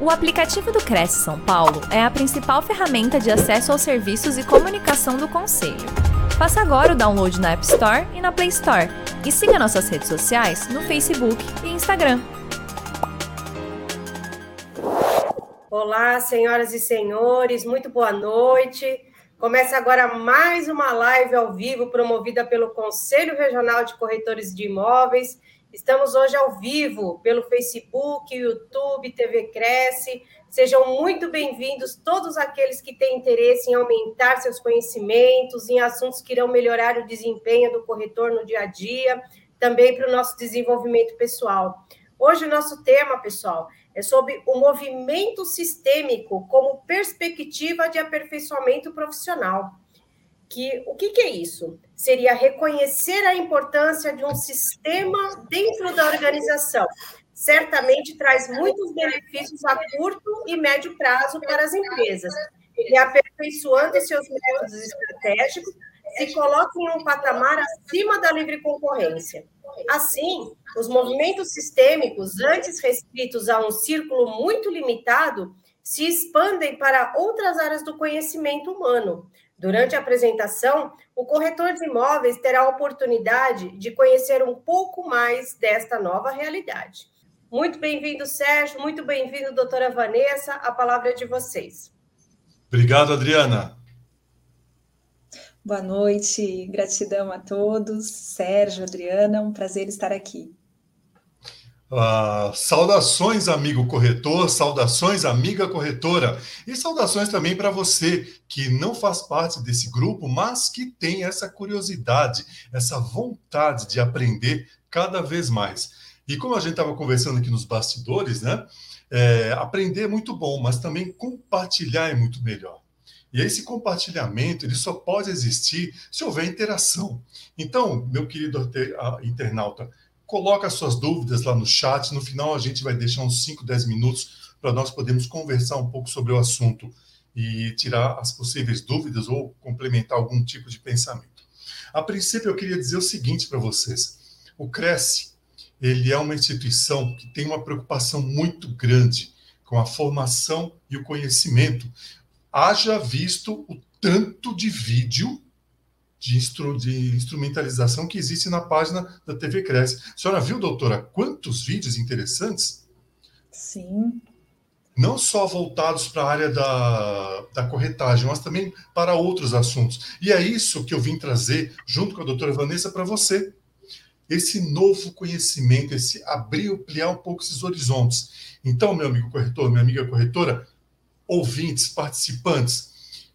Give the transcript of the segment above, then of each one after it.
O aplicativo do Cresce São Paulo é a principal ferramenta de acesso aos serviços e comunicação do Conselho. Faça agora o download na App Store e na Play Store. E siga nossas redes sociais no Facebook e Instagram. Olá, senhoras e senhores, muito boa noite. Começa agora mais uma live ao vivo promovida pelo Conselho Regional de Corretores de Imóveis Estamos hoje ao vivo pelo Facebook, YouTube, TV Cresce. Sejam muito bem-vindos todos aqueles que têm interesse em aumentar seus conhecimentos em assuntos que irão melhorar o desempenho do corretor no dia a dia, também para o nosso desenvolvimento pessoal. Hoje o nosso tema, pessoal, é sobre o movimento sistêmico como perspectiva de aperfeiçoamento profissional que o que, que, é isso? Seria reconhecer a importância de um sistema dentro da organização. Certamente traz muitos benefícios a curto e médio prazo para as empresas. E aperfeiçoando seus métodos estratégicos, se coloca em um patamar acima da livre concorrência. Assim, os movimentos sistêmicos, antes restritos a um círculo muito limitado, se expandem para outras áreas do conhecimento humano, Durante a apresentação, o corretor de imóveis terá a oportunidade de conhecer um pouco mais desta nova realidade. Muito bem-vindo, Sérgio. Muito bem-vindo, doutora Vanessa. A palavra é de vocês. Obrigado, Adriana. Boa noite, gratidão a todos. Sérgio, Adriana, um prazer estar aqui. Uh, saudações, amigo corretor, saudações, amiga corretora, e saudações também para você que não faz parte desse grupo, mas que tem essa curiosidade, essa vontade de aprender cada vez mais. E como a gente estava conversando aqui nos bastidores, né? É, aprender é muito bom, mas também compartilhar é muito melhor. E esse compartilhamento ele só pode existir se houver interação. Então, meu querido internauta, coloca suas dúvidas lá no chat. No final, a gente vai deixar uns 5, 10 minutos para nós podermos conversar um pouco sobre o assunto e tirar as possíveis dúvidas ou complementar algum tipo de pensamento. A princípio, eu queria dizer o seguinte para vocês: o Cresce ele é uma instituição que tem uma preocupação muito grande com a formação e o conhecimento. Haja visto o tanto de vídeo de, instru, de instrumentalização que existe na página da TV Cresce. A senhora viu, doutora, quantos vídeos interessantes? Sim. Não só voltados para a área da, da corretagem, mas também para outros assuntos. E é isso que eu vim trazer, junto com a doutora Vanessa, para você. Esse novo conhecimento, esse abrir, ampliar um pouco esses horizontes. Então, meu amigo corretor, minha amiga corretora, ouvintes, participantes,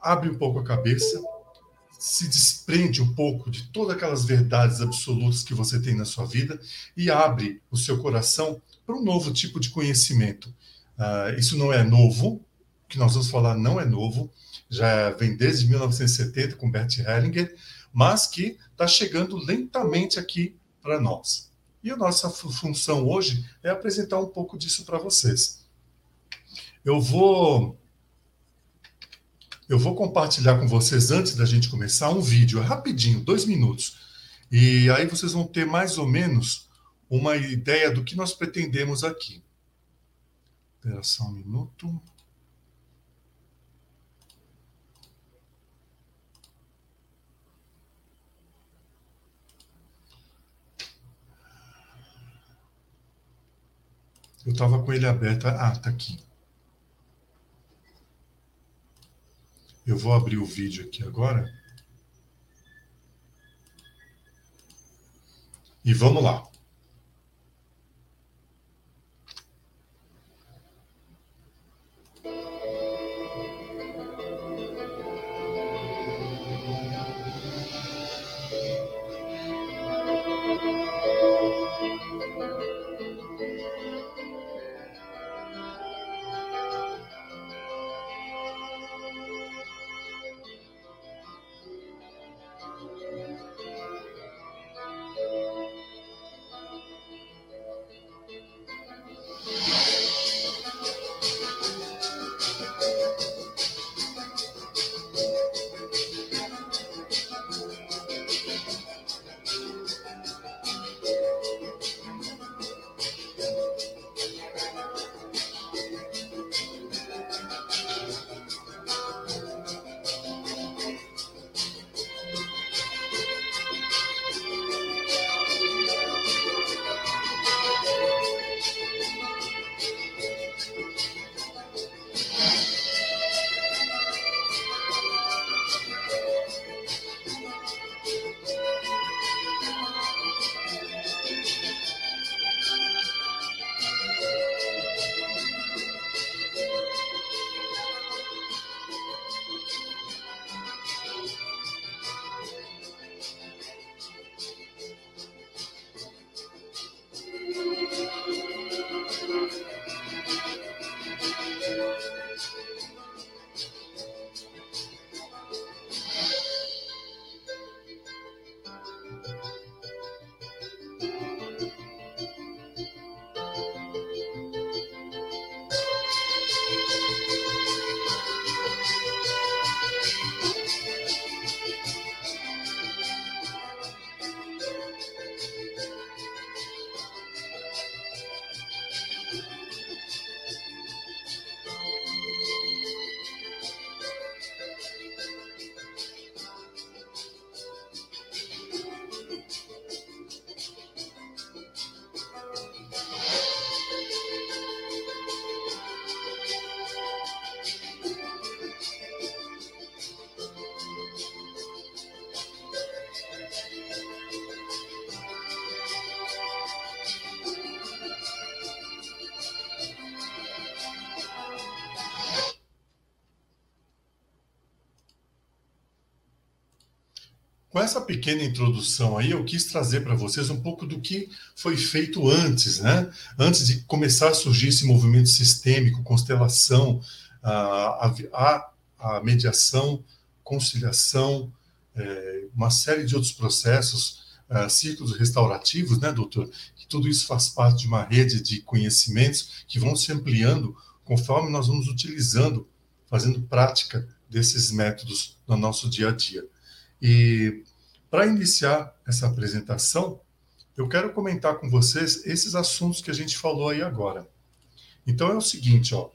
abre um pouco a cabeça, se desprende um pouco de todas aquelas verdades absolutas que você tem na sua vida e abre o seu coração para um novo tipo de conhecimento. Uh, isso não é novo, o que nós vamos falar não é novo, já vem desde 1970 com Bert Hellinger, mas que está chegando lentamente aqui para nós. E a nossa função hoje é apresentar um pouco disso para vocês. Eu vou eu vou compartilhar com vocês, antes da gente começar, um vídeo, é rapidinho, dois minutos. E aí vocês vão ter mais ou menos uma ideia do que nós pretendemos aqui. Espera só um minuto. Eu estava com ele aberto. Ah, tá aqui. Eu vou abrir o vídeo aqui agora. E vamos lá. Com essa pequena introdução aí, eu quis trazer para vocês um pouco do que foi feito antes, né? Antes de começar a surgir esse movimento sistêmico, constelação, a, a, a mediação, conciliação, é, uma série de outros processos, uh, ciclos restaurativos, né, doutor? Que tudo isso faz parte de uma rede de conhecimentos que vão se ampliando conforme nós vamos utilizando, fazendo prática desses métodos no nosso dia a dia. E para iniciar essa apresentação, eu quero comentar com vocês esses assuntos que a gente falou aí agora. Então é o seguinte, ó.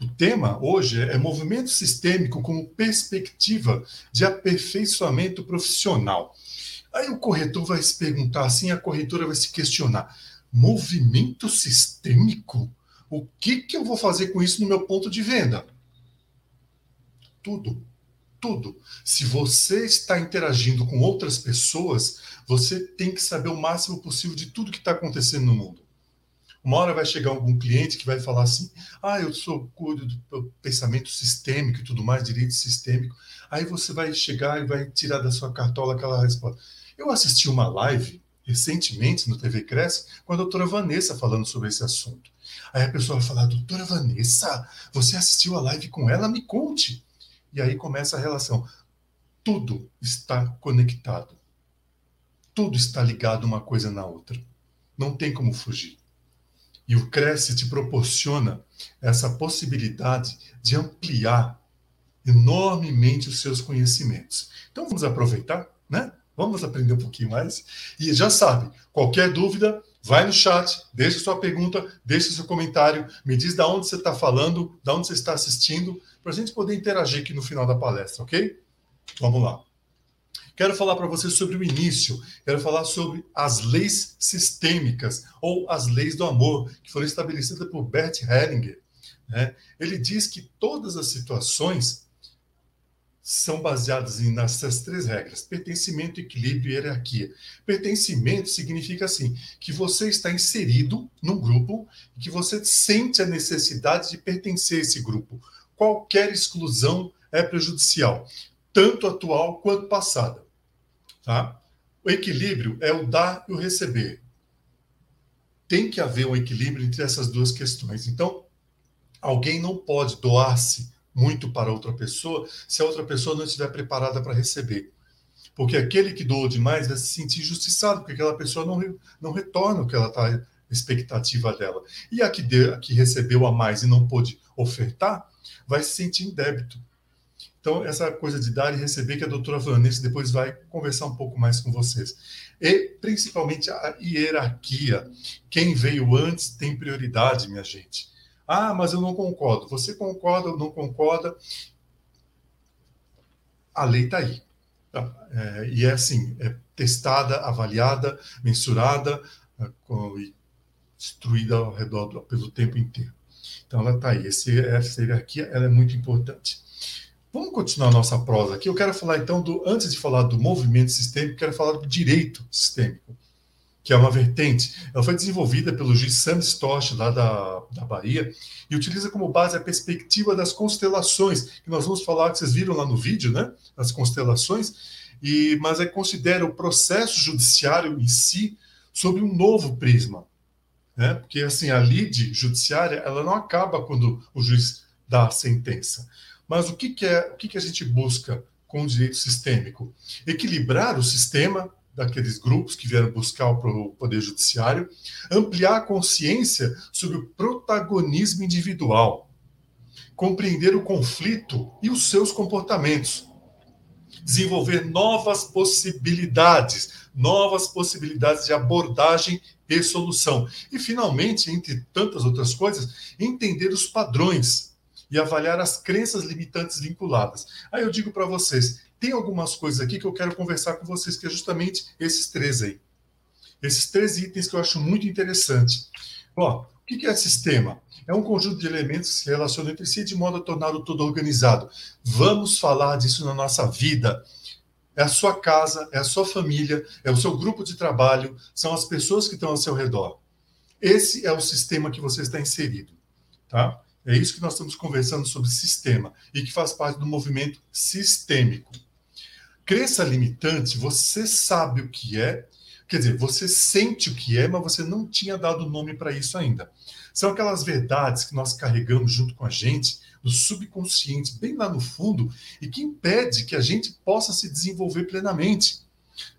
O tema hoje é movimento sistêmico como perspectiva de aperfeiçoamento profissional. Aí o corretor vai se perguntar assim, a corretora vai se questionar: movimento sistêmico? O que, que eu vou fazer com isso no meu ponto de venda? Tudo tudo. Se você está interagindo com outras pessoas, você tem que saber o máximo possível de tudo que está acontecendo no mundo. Uma hora vai chegar algum cliente que vai falar assim: ah, eu sou cuido do pensamento sistêmico e tudo mais, direito sistêmico. Aí você vai chegar e vai tirar da sua cartola aquela resposta. Eu assisti uma live recentemente no TV Cresce com a doutora Vanessa falando sobre esse assunto. Aí a pessoa vai falar: doutora Vanessa, você assistiu a live com ela? Me conte. E aí começa a relação. Tudo está conectado. Tudo está ligado uma coisa na outra. Não tem como fugir. E o Cresce te proporciona essa possibilidade de ampliar enormemente os seus conhecimentos. Então vamos aproveitar, né? Vamos aprender um pouquinho mais. E já sabe, qualquer dúvida, vai no chat, deixa sua pergunta, deixa seu comentário, me diz da onde você está falando, da onde você está assistindo, para a gente poder interagir aqui no final da palestra, ok? Vamos lá. Quero falar para vocês sobre o início, quero falar sobre as leis sistêmicas, ou as leis do amor, que foram estabelecidas por Bert Hellinger. Né? Ele diz que todas as situações são baseadas em, nessas três regras: pertencimento, equilíbrio e hierarquia. Pertencimento significa assim que você está inserido num grupo e que você sente a necessidade de pertencer a esse grupo qualquer exclusão é prejudicial, tanto atual quanto passada. Tá? O equilíbrio é o dar e o receber. Tem que haver um equilíbrio entre essas duas questões. Então, alguém não pode doar-se muito para outra pessoa se a outra pessoa não estiver preparada para receber. Porque aquele que doou demais vai se sentir injustiçado, porque aquela pessoa não, não retorna o que ela está expectativa dela. E a que, a que recebeu a mais e não pôde ofertar, vai se sentir em débito. Então, essa coisa de dar e receber, que a doutora Vanessa depois vai conversar um pouco mais com vocês. E, principalmente, a hierarquia. Quem veio antes tem prioridade, minha gente. Ah, mas eu não concordo. Você concorda ou não concorda? A lei está aí. Tá? É, e é assim, é testada, avaliada, mensurada é, com, e destruída ao redor do, pelo tempo inteiro. Então ela está aí. Esse, essa hierarquia ela é muito importante. Vamos continuar nossa prosa aqui. Eu quero falar então do, antes de falar do movimento sistêmico, quero falar do direito sistêmico, que é uma vertente. Ela foi desenvolvida pelo juiz Sam Storch, lá da, da Bahia, e utiliza como base a perspectiva das constelações, que nós vamos falar, que vocês viram lá no vídeo, né? As constelações, e, mas é considera o processo judiciário em si sob um novo prisma né? Porque assim a lide judiciária ela não acaba quando o juiz dá a sentença. Mas o que, que é o que, que a gente busca com o direito sistêmico? Equilibrar o sistema daqueles grupos que vieram buscar o poder judiciário, ampliar a consciência sobre o protagonismo individual, compreender o conflito e os seus comportamentos, desenvolver novas possibilidades, novas possibilidades de abordagem e solução. E, finalmente, entre tantas outras coisas, entender os padrões e avaliar as crenças limitantes vinculadas. Aí eu digo para vocês, tem algumas coisas aqui que eu quero conversar com vocês, que é justamente esses três aí. Esses três itens que eu acho muito interessante. Ó, o que é sistema? É um conjunto de elementos que se relacionam entre si de modo a torná-lo todo organizado. Vamos falar disso na nossa vida é a sua casa, é a sua família, é o seu grupo de trabalho, são as pessoas que estão ao seu redor. Esse é o sistema que você está inserido, tá? É isso que nós estamos conversando sobre sistema e que faz parte do movimento sistêmico. Crença limitante, você sabe o que é, quer dizer, você sente o que é, mas você não tinha dado nome para isso ainda. São aquelas verdades que nós carregamos junto com a gente, no subconsciente, bem lá no fundo, e que impede que a gente possa se desenvolver plenamente.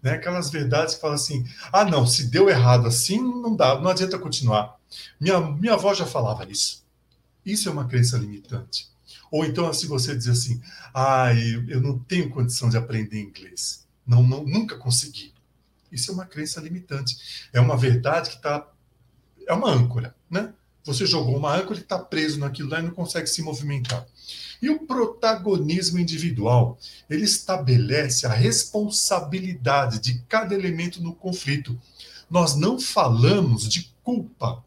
Né? Aquelas verdades que falam assim: ah, não, se deu errado assim, não dá, não adianta continuar. Minha, minha avó já falava isso. Isso é uma crença limitante. Ou então, se você diz assim: ah, eu, eu não tenho condição de aprender inglês, não, não, nunca consegui. Isso é uma crença limitante. É uma verdade que está. É uma âncora, né? Você jogou uma âncora e está preso naquilo lá e não consegue se movimentar. E o protagonismo individual, ele estabelece a responsabilidade de cada elemento no conflito. Nós não falamos de culpa,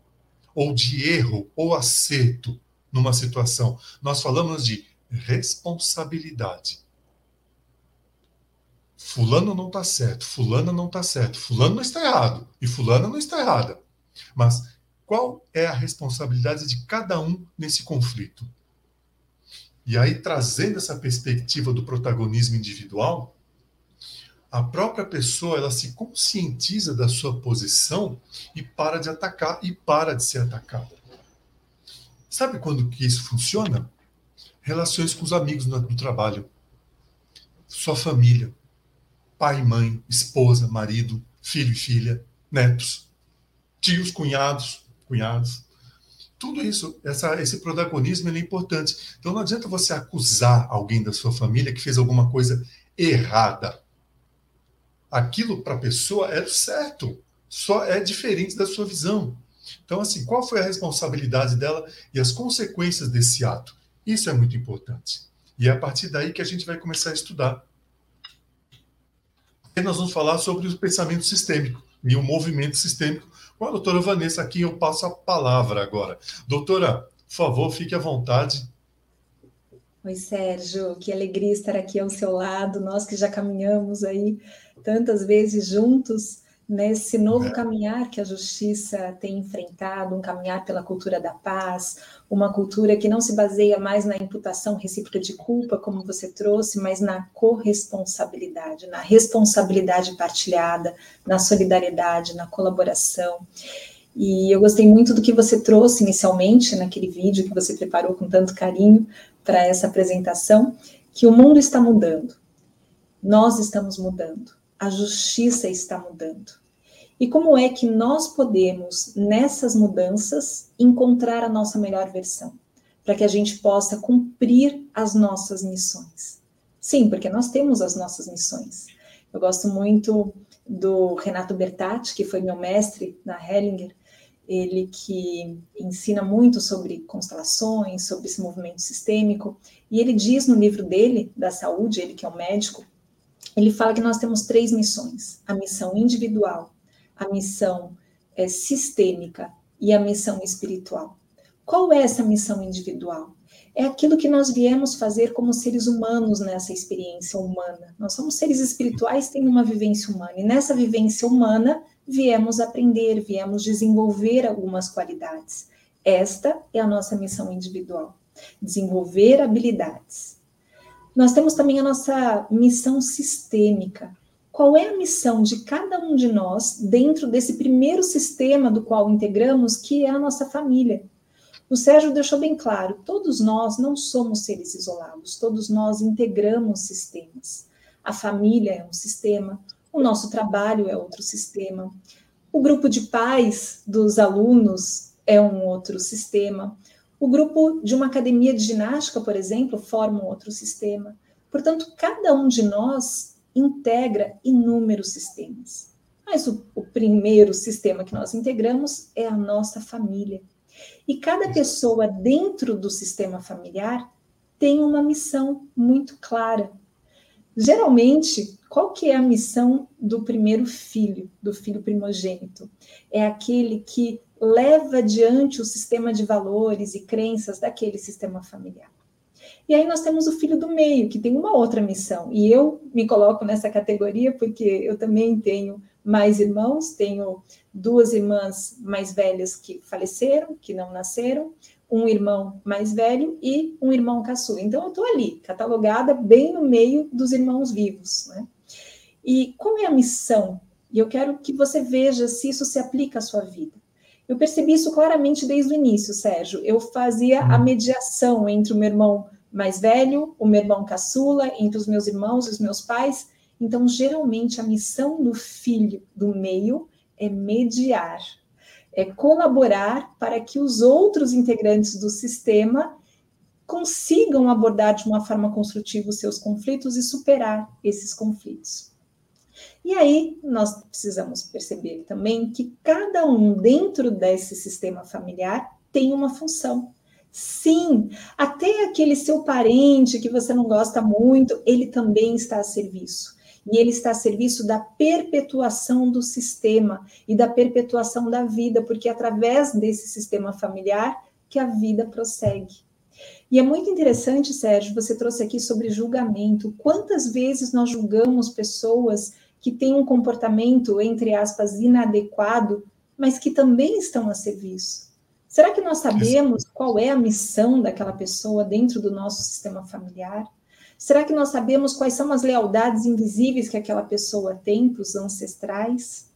ou de erro, ou acerto numa situação. Nós falamos de responsabilidade. Fulano não está certo, fulano não está certo, fulano não está errado e fulana não está errada. Mas qual é a responsabilidade de cada um nesse conflito? E aí, trazendo essa perspectiva do protagonismo individual, a própria pessoa ela se conscientiza da sua posição e para de atacar e para de ser atacada. Sabe quando que isso funciona? Relações com os amigos no, no trabalho, sua família, pai, mãe, esposa, marido, filho e filha, netos, tios, cunhados, cunhados. Tudo isso, essa, esse protagonismo é importante. Então não adianta você acusar alguém da sua família que fez alguma coisa errada. Aquilo para a pessoa é certo, só é diferente da sua visão. Então, assim, qual foi a responsabilidade dela e as consequências desse ato? Isso é muito importante. E é a partir daí que a gente vai começar a estudar. E nós vamos falar sobre o pensamento sistêmico e o movimento sistêmico com a doutora Vanessa, aqui eu passo a palavra agora. Doutora, por favor, fique à vontade. Oi, Sérgio, que alegria estar aqui ao seu lado, nós que já caminhamos aí tantas vezes juntos nesse novo é. caminhar que a justiça tem enfrentado, um caminhar pela cultura da paz, uma cultura que não se baseia mais na imputação recíproca de culpa, como você trouxe, mas na corresponsabilidade, na responsabilidade partilhada, na solidariedade, na colaboração. E eu gostei muito do que você trouxe inicialmente naquele vídeo que você preparou com tanto carinho para essa apresentação, que o mundo está mudando. Nós estamos mudando a justiça está mudando. E como é que nós podemos, nessas mudanças, encontrar a nossa melhor versão, para que a gente possa cumprir as nossas missões? Sim, porque nós temos as nossas missões. Eu gosto muito do Renato Bertatti, que foi meu mestre na Hellinger, ele que ensina muito sobre constelações, sobre esse movimento sistêmico, e ele diz no livro dele, da saúde, ele que é um médico, ele fala que nós temos três missões: a missão individual, a missão é, sistêmica e a missão espiritual. Qual é essa missão individual? É aquilo que nós viemos fazer como seres humanos nessa experiência humana. Nós somos seres espirituais, tendo uma vivência humana, e nessa vivência humana viemos aprender, viemos desenvolver algumas qualidades. Esta é a nossa missão individual: desenvolver habilidades nós temos também a nossa missão sistêmica. Qual é a missão de cada um de nós dentro desse primeiro sistema do qual integramos, que é a nossa família? O Sérgio deixou bem claro: todos nós não somos seres isolados, todos nós integramos sistemas. A família é um sistema, o nosso trabalho é outro sistema, o grupo de pais dos alunos é um outro sistema, o grupo de uma academia de ginástica, por exemplo, forma um outro sistema. Portanto, cada um de nós integra inúmeros sistemas. Mas o, o primeiro sistema que nós integramos é a nossa família. E cada pessoa dentro do sistema familiar tem uma missão muito clara. Geralmente, qual que é a missão do primeiro filho, do filho primogênito? É aquele que leva adiante o sistema de valores e crenças daquele sistema familiar. E aí nós temos o filho do meio, que tem uma outra missão. E eu me coloco nessa categoria porque eu também tenho mais irmãos, tenho duas irmãs mais velhas que faleceram, que não nasceram, um irmão mais velho e um irmão caçula. Então, eu estou ali, catalogada bem no meio dos irmãos vivos. Né? E qual é a missão? E eu quero que você veja se isso se aplica à sua vida. Eu percebi isso claramente desde o início, Sérgio. Eu fazia a mediação entre o meu irmão mais velho, o meu irmão caçula, entre os meus irmãos e os meus pais. Então, geralmente, a missão do filho do meio é mediar é colaborar para que os outros integrantes do sistema consigam abordar de uma forma construtiva os seus conflitos e superar esses conflitos. E aí nós precisamos perceber também que cada um dentro desse sistema familiar tem uma função. Sim, até aquele seu parente que você não gosta muito, ele também está a serviço e ele está a serviço da perpetuação do sistema e da perpetuação da vida, porque é através desse sistema familiar que a vida prossegue. E é muito interessante, Sérgio, você trouxe aqui sobre julgamento. Quantas vezes nós julgamos pessoas que têm um comportamento, entre aspas, inadequado, mas que também estão a serviço? Será que nós sabemos qual é a missão daquela pessoa dentro do nosso sistema familiar? Será que nós sabemos quais são as lealdades invisíveis que aquela pessoa tem para os ancestrais?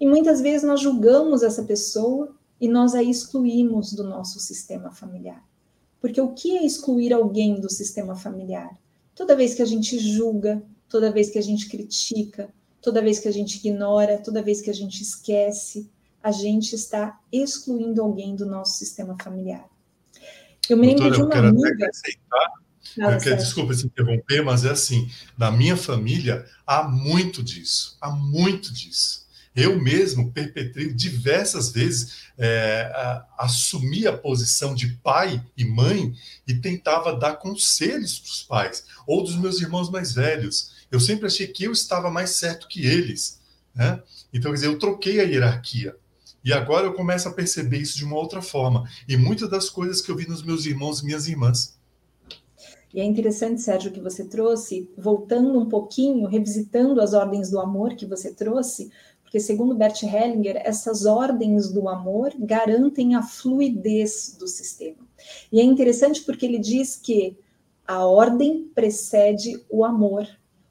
E muitas vezes nós julgamos essa pessoa e nós a excluímos do nosso sistema familiar. Porque o que é excluir alguém do sistema familiar? Toda vez que a gente julga, toda vez que a gente critica, toda vez que a gente ignora, toda vez que a gente esquece, a gente está excluindo alguém do nosso sistema familiar. Eu me lembro de uma amiga. Não, eu quero, desculpa se interromper, mas é assim: na minha família há muito disso, há muito disso. Eu mesmo perpetrei diversas vezes, é, a, assumi a posição de pai e mãe e tentava dar conselhos para os pais ou dos meus irmãos mais velhos. Eu sempre achei que eu estava mais certo que eles. Né? Então, quer dizer, eu troquei a hierarquia. E agora eu começo a perceber isso de uma outra forma. E muitas das coisas que eu vi nos meus irmãos e minhas irmãs. E é interessante, Sérgio, que você trouxe, voltando um pouquinho, revisitando as ordens do amor que você trouxe, porque, segundo Bert Hellinger, essas ordens do amor garantem a fluidez do sistema. E é interessante porque ele diz que a ordem precede o amor.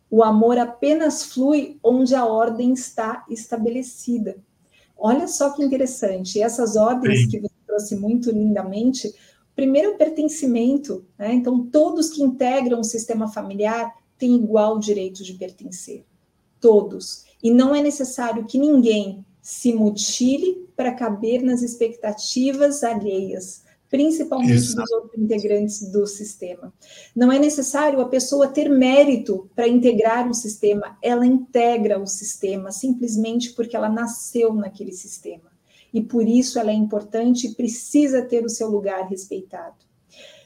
O amor apenas flui onde a ordem está estabelecida. Olha só que interessante. Essas ordens Sim. que você trouxe muito lindamente Primeiro, o pertencimento. Né? Então, todos que integram o sistema familiar têm igual direito de pertencer. Todos. E não é necessário que ninguém se mutile para caber nas expectativas alheias, principalmente Exato. dos outros integrantes do sistema. Não é necessário a pessoa ter mérito para integrar o sistema, ela integra o sistema simplesmente porque ela nasceu naquele sistema e por isso ela é importante e precisa ter o seu lugar respeitado.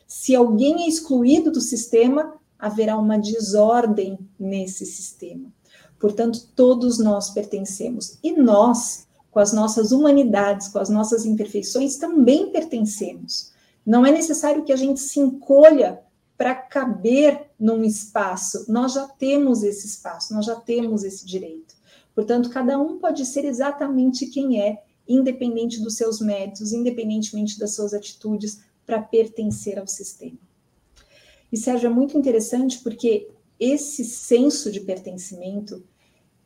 Se alguém é excluído do sistema, haverá uma desordem nesse sistema. Portanto, todos nós pertencemos e nós, com as nossas humanidades, com as nossas imperfeições, também pertencemos. Não é necessário que a gente se encolha para caber num espaço. Nós já temos esse espaço, nós já temos esse direito. Portanto, cada um pode ser exatamente quem é independente dos seus méritos, independentemente das suas atitudes, para pertencer ao sistema. E Sérgio, é muito interessante porque esse senso de pertencimento,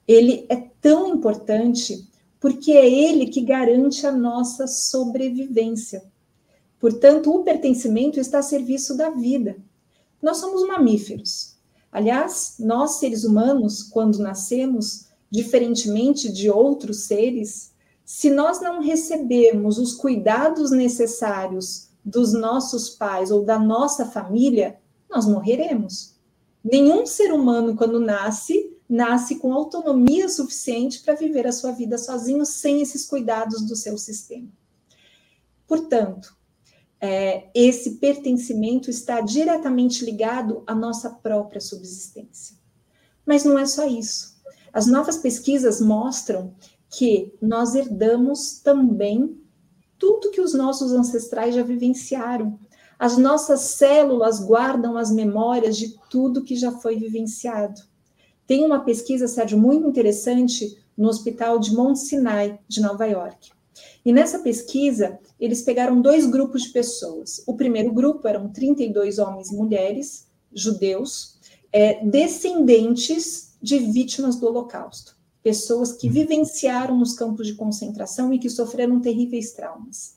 ele é tão importante porque é ele que garante a nossa sobrevivência. Portanto, o pertencimento está a serviço da vida. Nós somos mamíferos. Aliás, nós seres humanos, quando nascemos, diferentemente de outros seres, se nós não recebermos os cuidados necessários dos nossos pais ou da nossa família, nós morreremos. Nenhum ser humano, quando nasce, nasce com autonomia suficiente para viver a sua vida sozinho, sem esses cuidados do seu sistema. Portanto, é, esse pertencimento está diretamente ligado à nossa própria subsistência. Mas não é só isso. As novas pesquisas mostram que nós herdamos também tudo que os nossos ancestrais já vivenciaram. As nossas células guardam as memórias de tudo que já foi vivenciado. Tem uma pesquisa, Sérgio, muito interessante no Hospital de Mount Sinai, de Nova York. E nessa pesquisa, eles pegaram dois grupos de pessoas. O primeiro grupo eram 32 homens e mulheres judeus, é, descendentes de vítimas do Holocausto, pessoas que vivenciaram nos campos de concentração e que sofreram terríveis traumas.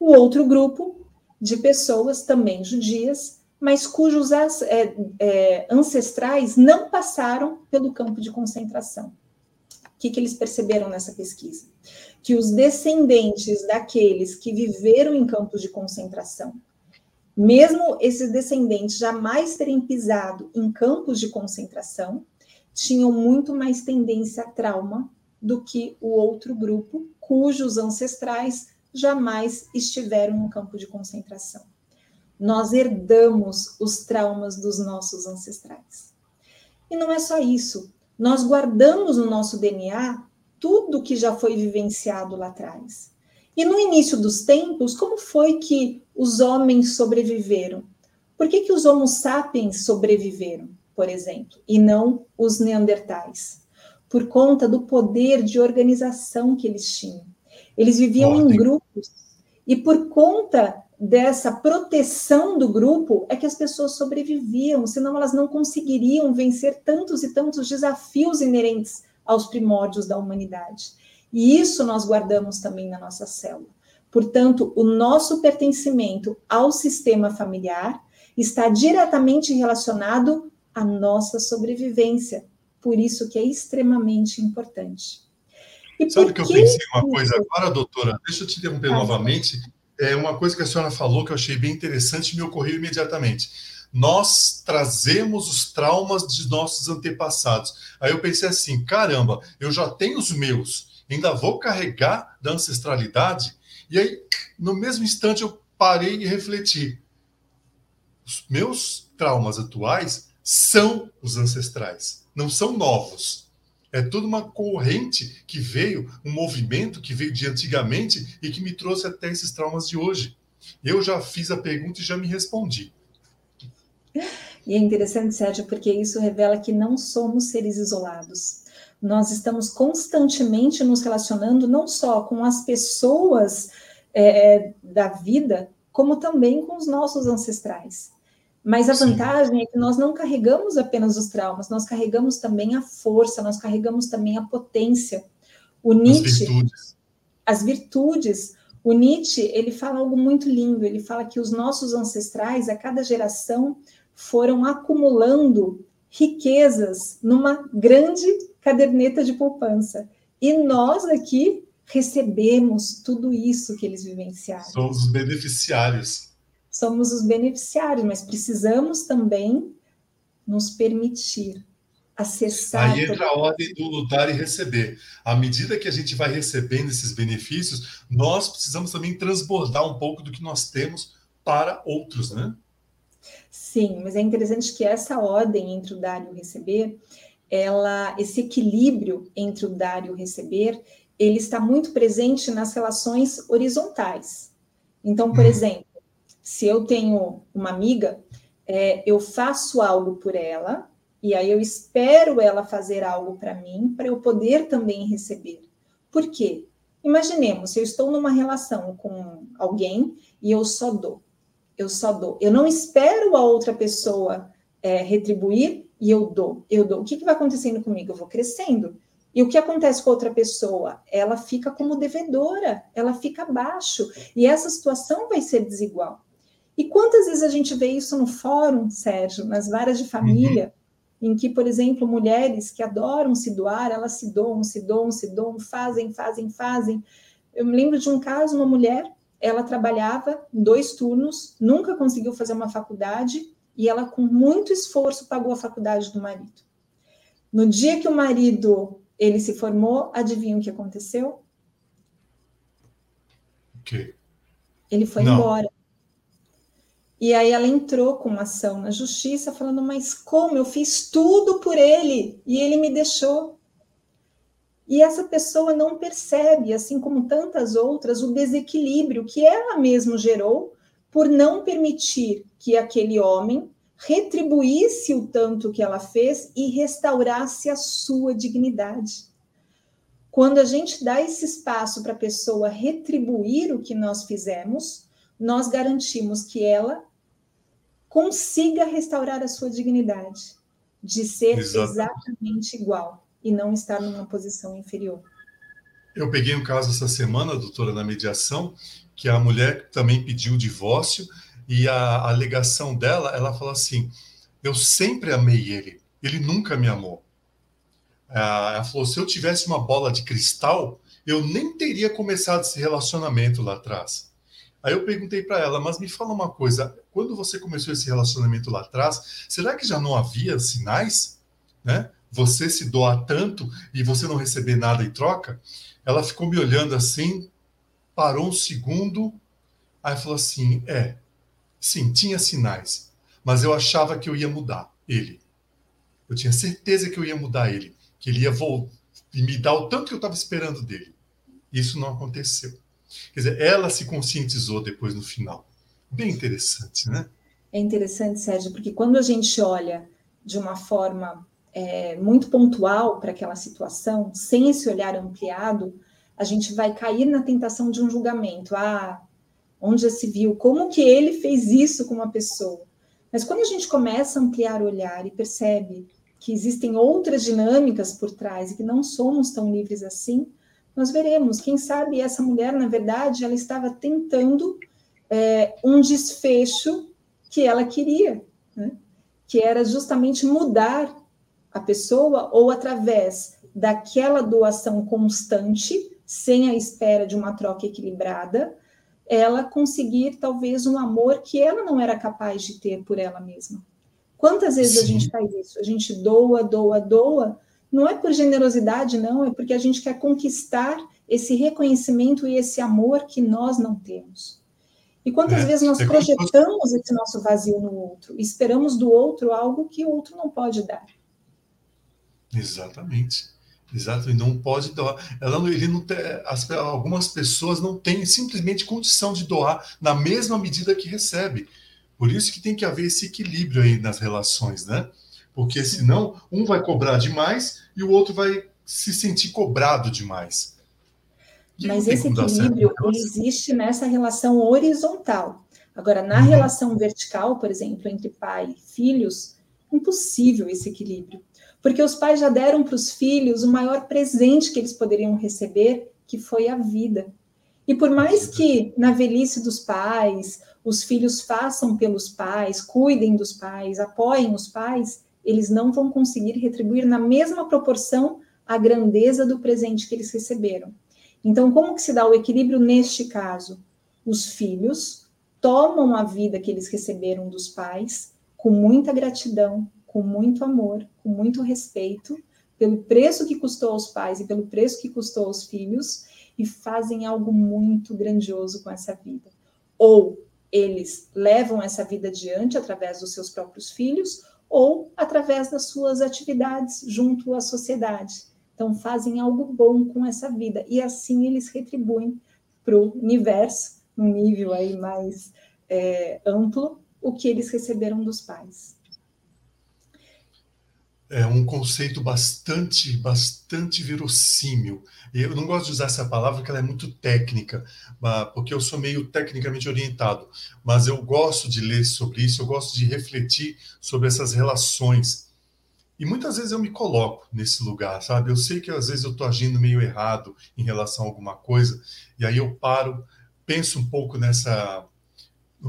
O outro grupo de pessoas, também judias, mas cujos é, é, ancestrais não passaram pelo campo de concentração. O que, que eles perceberam nessa pesquisa? Que os descendentes daqueles que viveram em campos de concentração, mesmo esses descendentes jamais terem pisado em campos de concentração, tinham muito mais tendência a trauma do que o outro grupo, cujos ancestrais jamais estiveram no campo de concentração. Nós herdamos os traumas dos nossos ancestrais. E não é só isso. Nós guardamos no nosso DNA tudo que já foi vivenciado lá atrás. E no início dos tempos, como foi que os homens sobreviveram? Por que, que os Homo sapiens sobreviveram, por exemplo, e não os neandertais? Por conta do poder de organização que eles tinham. Eles viviam Ordem. em grupos, e por conta dessa proteção do grupo é que as pessoas sobreviviam, senão elas não conseguiriam vencer tantos e tantos desafios inerentes aos primórdios da humanidade. E isso nós guardamos também na nossa célula. Portanto, o nosso pertencimento ao sistema familiar está diretamente relacionado à nossa sobrevivência. Por isso que é extremamente importante. E Sabe que eu pensei uma coisa agora, doutora? Deixa eu te interromper ah, novamente é uma coisa que a senhora falou que eu achei bem interessante e me ocorreu imediatamente. Nós trazemos os traumas de nossos antepassados. Aí eu pensei assim: caramba, eu já tenho os meus, ainda vou carregar da ancestralidade? E aí, no mesmo instante, eu parei e refleti. Os meus traumas atuais são os ancestrais, não são novos. É toda uma corrente que veio, um movimento que veio de antigamente e que me trouxe até esses traumas de hoje. Eu já fiz a pergunta e já me respondi. E é interessante, Sérgio, porque isso revela que não somos seres isolados. Nós estamos constantemente nos relacionando não só com as pessoas é, da vida, como também com os nossos ancestrais. Mas a Sim. vantagem é que nós não carregamos apenas os traumas, nós carregamos também a força, nós carregamos também a potência. O Nietzsche, as virtudes. As virtudes. O Nietzsche, ele fala algo muito lindo, ele fala que os nossos ancestrais, a cada geração, foram acumulando riquezas numa grande caderneta de poupança. E nós aqui recebemos tudo isso que eles vivenciaram. Somos os beneficiários somos os beneficiários, mas precisamos também nos permitir acessar. Aí entra a ordem do dar e receber. À medida que a gente vai recebendo esses benefícios, nós precisamos também transbordar um pouco do que nós temos para outros, né? Sim, mas é interessante que essa ordem entre o dar e o receber, ela, esse equilíbrio entre o dar e o receber, ele está muito presente nas relações horizontais. Então, por hum. exemplo, se eu tenho uma amiga, é, eu faço algo por ela, e aí eu espero ela fazer algo para mim, para eu poder também receber. Por quê? Imaginemos, eu estou numa relação com alguém e eu só dou. Eu só dou. Eu não espero a outra pessoa é, retribuir e eu dou. Eu dou. O que, que vai acontecendo comigo? Eu vou crescendo. E o que acontece com outra pessoa? Ela fica como devedora, ela fica abaixo. E essa situação vai ser desigual. E quantas vezes a gente vê isso no fórum, Sérgio, nas varas de família, uhum. em que, por exemplo, mulheres que adoram se doar, elas se doam, se doam, se doam, fazem, fazem, fazem. Eu me lembro de um caso, uma mulher, ela trabalhava em dois turnos, nunca conseguiu fazer uma faculdade e ela, com muito esforço, pagou a faculdade do marido. No dia que o marido ele se formou, adivinha o que aconteceu? O quê? Ele foi Não. embora. E aí ela entrou com uma ação na justiça falando: "Mas como eu fiz tudo por ele e ele me deixou?" E essa pessoa não percebe, assim como tantas outras, o desequilíbrio que ela mesma gerou por não permitir que aquele homem retribuísse o tanto que ela fez e restaurasse a sua dignidade. Quando a gente dá esse espaço para a pessoa retribuir o que nós fizemos, nós garantimos que ela consiga restaurar a sua dignidade, de ser exatamente igual e não estar numa posição inferior. Eu peguei um caso essa semana, doutora, na mediação, que a mulher também pediu o divórcio e a, a alegação dela, ela falou assim: Eu sempre amei ele, ele nunca me amou. Ah, ela falou: se eu tivesse uma bola de cristal, eu nem teria começado esse relacionamento lá atrás. Aí eu perguntei para ela, mas me fala uma coisa, quando você começou esse relacionamento lá atrás, será que já não havia sinais, né? Você se doar tanto e você não receber nada em troca? Ela ficou me olhando assim, parou um segundo, aí falou assim: é, sim, tinha sinais, mas eu achava que eu ia mudar ele. Eu tinha certeza que eu ia mudar ele, que ele ia voltar e me dar o tanto que eu estava esperando dele. Isso não aconteceu. Quer dizer, ela se conscientizou depois no final. Bem interessante, né? É interessante, Sérgio, porque quando a gente olha de uma forma é, muito pontual para aquela situação, sem esse olhar ampliado, a gente vai cair na tentação de um julgamento. Ah, onde já se viu? Como que ele fez isso com uma pessoa? Mas quando a gente começa a ampliar o olhar e percebe que existem outras dinâmicas por trás e que não somos tão livres assim, nós veremos. Quem sabe essa mulher, na verdade, ela estava tentando é, um desfecho que ela queria, né? que era justamente mudar a pessoa ou através daquela doação constante, sem a espera de uma troca equilibrada, ela conseguir talvez um amor que ela não era capaz de ter por ela mesma. Quantas vezes Sim. a gente faz isso? A gente doa, doa, doa, não é por generosidade, não, é porque a gente quer conquistar esse reconhecimento e esse amor que nós não temos. E quantas é, vezes nós é projetamos esse nosso vazio no outro, e esperamos do outro algo que o outro não pode dar. Exatamente. Exato, e não pode doar. Ela, ele não tem, as, algumas pessoas não têm simplesmente condição de doar na mesma medida que recebe. Por isso que tem que haver esse equilíbrio aí nas relações, né? Porque senão um vai cobrar demais e o outro vai se sentir cobrado demais. E Mas esse equilíbrio existe nessa relação horizontal. Agora, na uhum. relação vertical, por exemplo, entre pai e filhos, impossível esse equilíbrio. Porque os pais já deram para os filhos o maior presente que eles poderiam receber, que foi a vida. E por mais que na velhice dos pais, os filhos façam pelos pais, cuidem dos pais, apoiem os pais, eles não vão conseguir retribuir na mesma proporção a grandeza do presente que eles receberam. Então, como que se dá o equilíbrio neste caso? Os filhos tomam a vida que eles receberam dos pais com muita gratidão, com muito amor, com muito respeito, pelo preço que custou aos pais e pelo preço que custou aos filhos, e fazem algo muito grandioso com essa vida. Ou eles levam essa vida adiante através dos seus próprios filhos, ou através das suas atividades junto à sociedade. Então, fazem algo bom com essa vida e assim eles retribuem para o universo, num nível aí mais é, amplo, o que eles receberam dos pais é um conceito bastante, bastante verossímil. Eu não gosto de usar essa palavra porque ela é muito técnica, porque eu sou meio tecnicamente orientado, mas eu gosto de ler sobre isso, eu gosto de refletir sobre essas relações. E muitas vezes eu me coloco nesse lugar, sabe? Eu sei que às vezes eu estou agindo meio errado em relação a alguma coisa, e aí eu paro, penso um pouco nessa.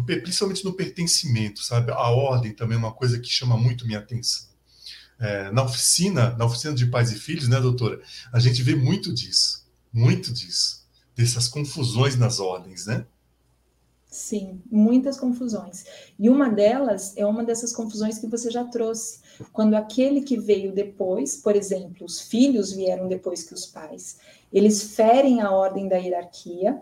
Principalmente no pertencimento, sabe? A ordem também é uma coisa que chama muito minha atenção é, na oficina, na oficina de pais e filhos, né, doutora? A gente vê muito disso, muito disso, dessas confusões nas ordens, né? Sim, muitas confusões. E uma delas é uma dessas confusões que você já trouxe. Quando aquele que veio depois, por exemplo, os filhos vieram depois que os pais, eles ferem a ordem da hierarquia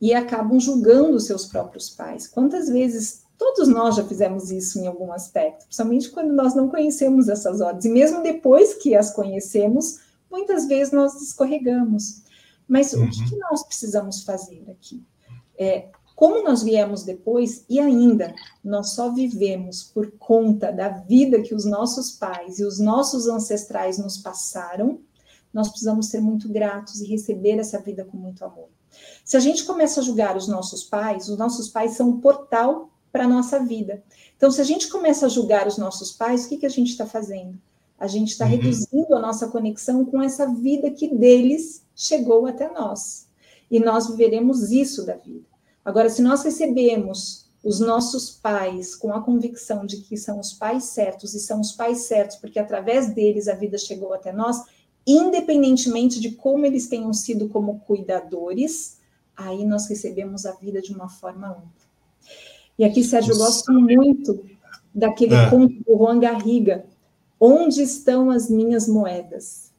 e acabam julgando seus próprios pais. Quantas vezes Todos nós já fizemos isso em algum aspecto, principalmente quando nós não conhecemos essas ordens. E mesmo depois que as conhecemos, muitas vezes nós escorregamos. Mas uhum. o que, que, nós precisamos fazer aqui? É, como nós viemos depois e ainda nós só vivemos por conta da vida que os nossos pais e os nossos ancestrais nos passaram, nós precisamos ser muito gratos e receber essa vida com muito amor. Se a gente começa a julgar os nossos pais, os nossos pais são um portal para a nossa vida. Então, se a gente começa a julgar os nossos pais, o que, que a gente está fazendo? A gente está uhum. reduzindo a nossa conexão com essa vida que deles chegou até nós. E nós viveremos isso da vida. Agora, se nós recebemos os nossos pais com a convicção de que são os pais certos e são os pais certos porque através deles a vida chegou até nós, independentemente de como eles tenham sido como cuidadores, aí nós recebemos a vida de uma forma ampla. E aqui, Sérgio, eu gosto muito daquele é. conto do Juan Garriga, Onde estão as minhas moedas?